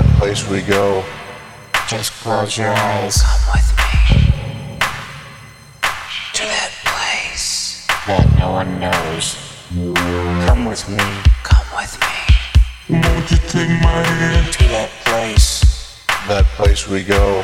that place we go. Just close your eyes. Come with me to that place that no one knows. Come with me. Come with me. Won't you take my hand to that place? That place we go.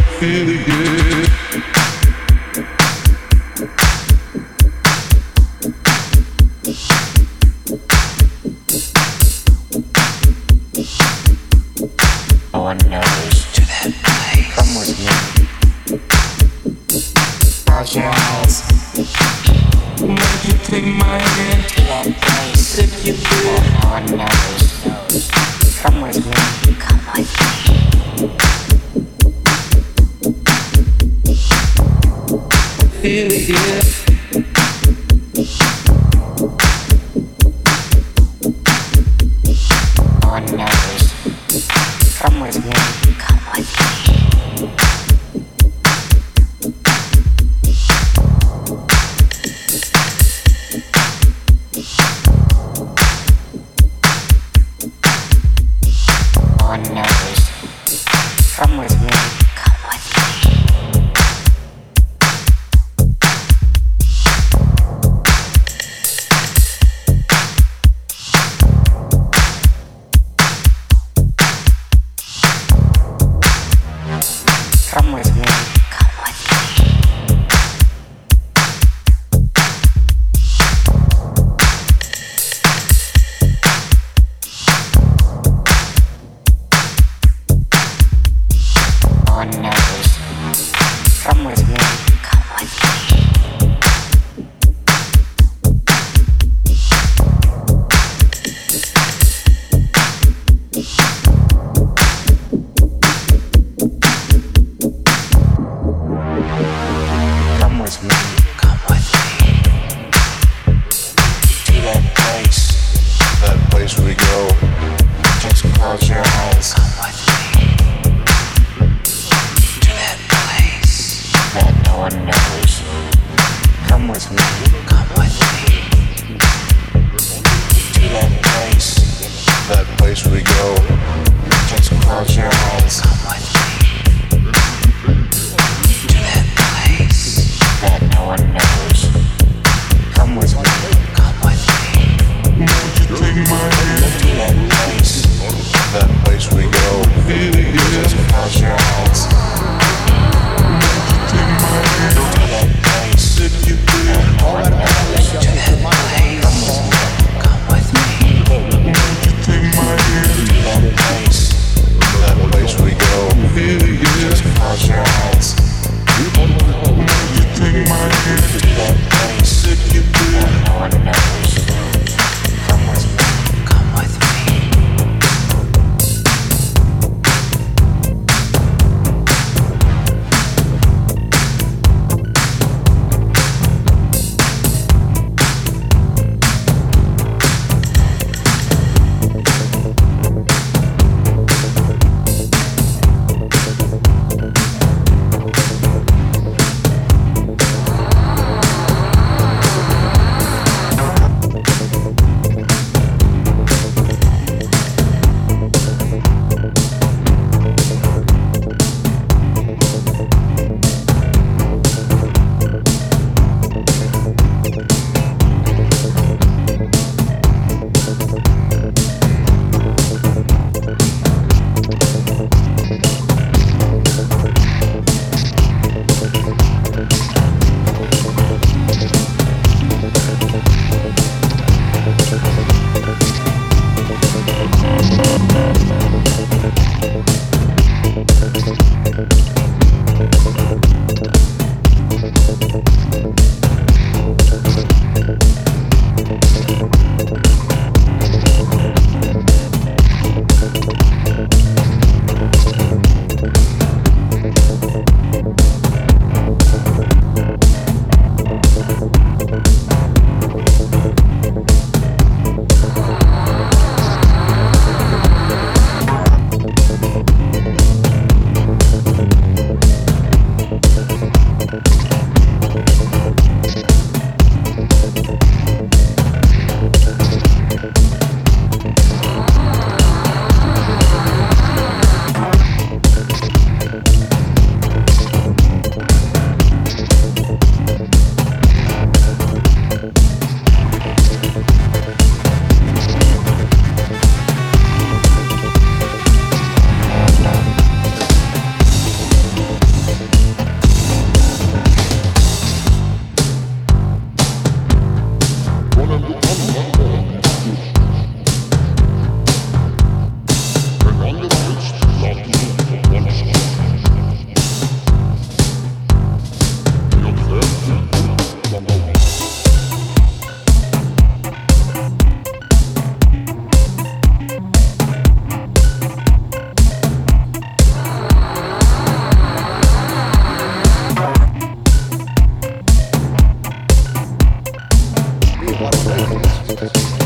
Gracias.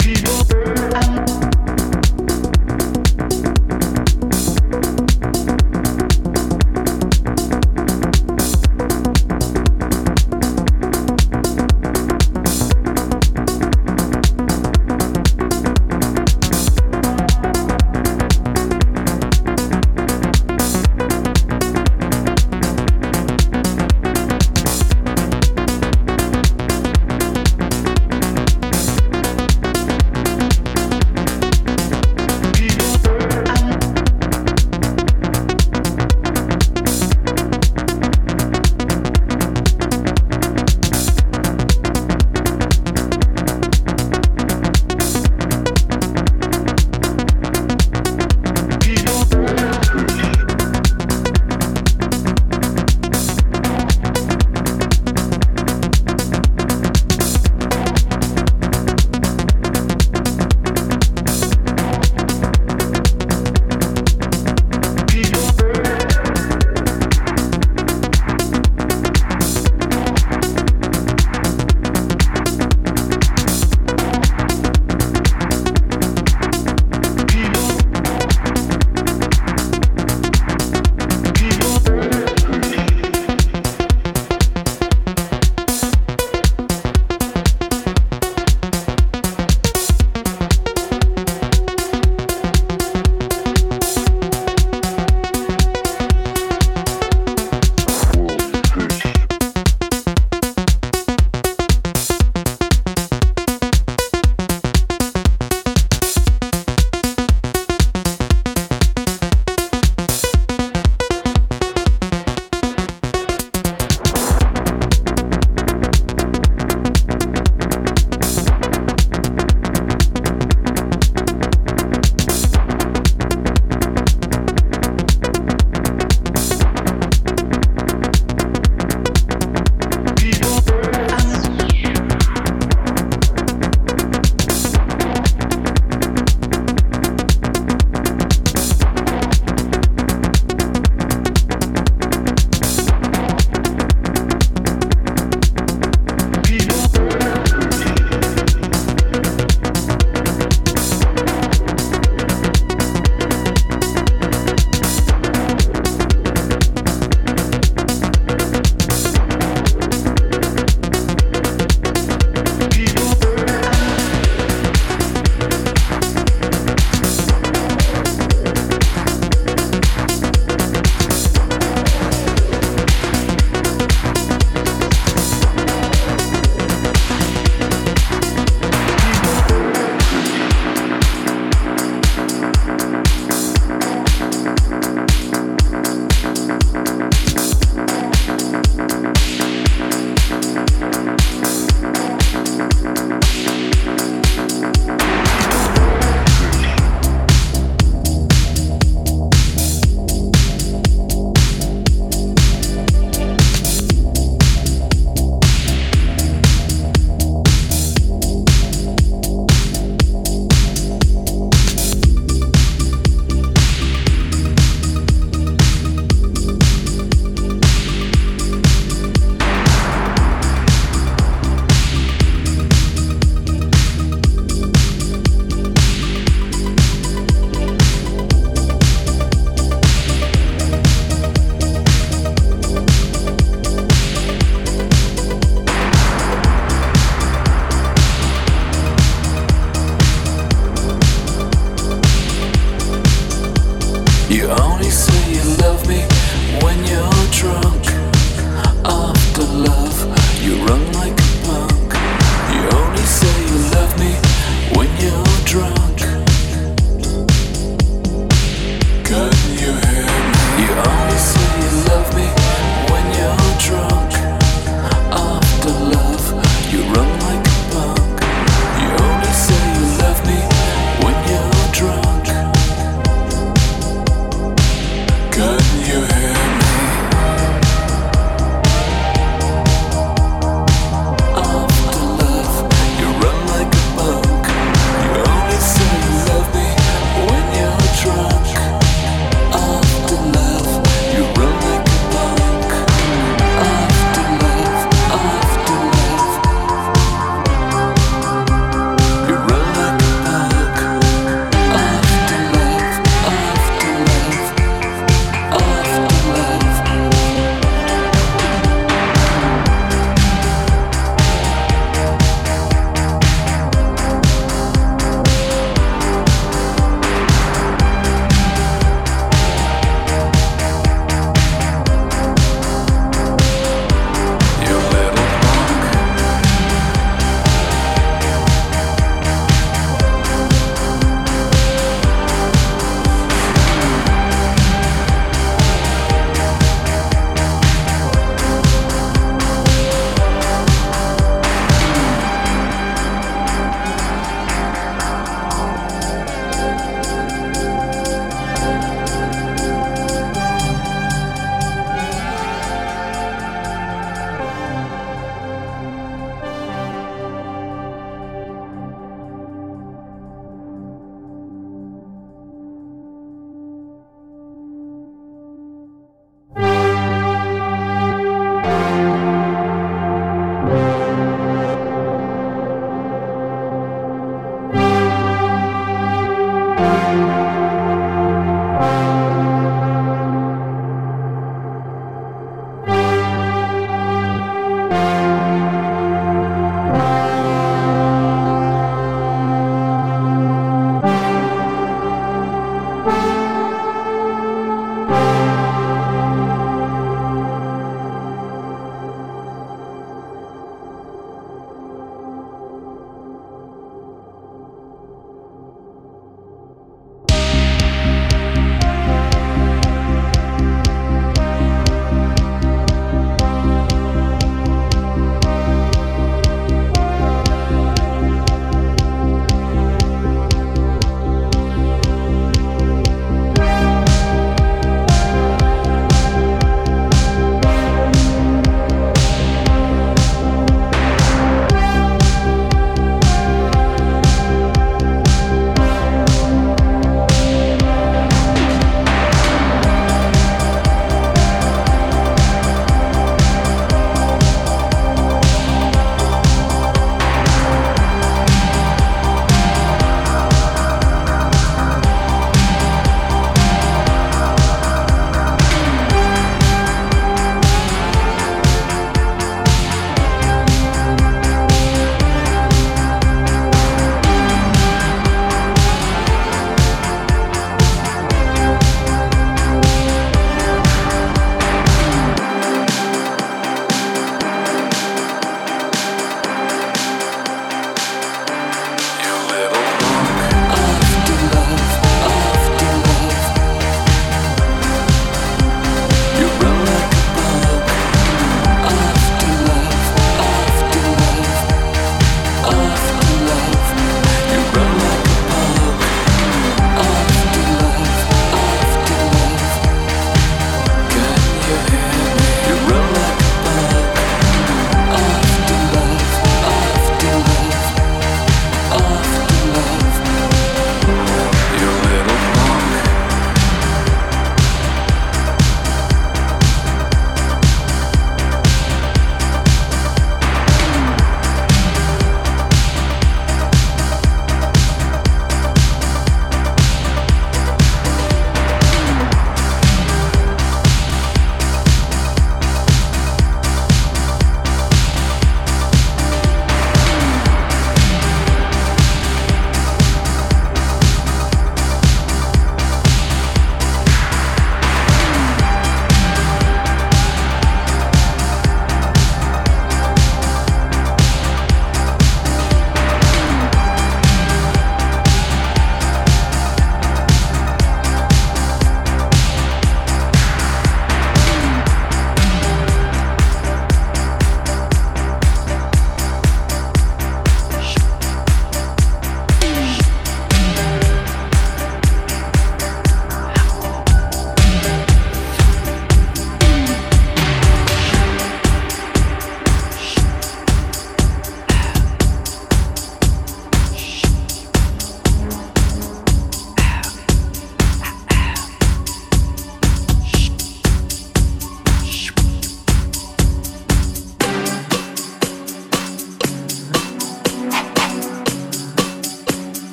People, I'm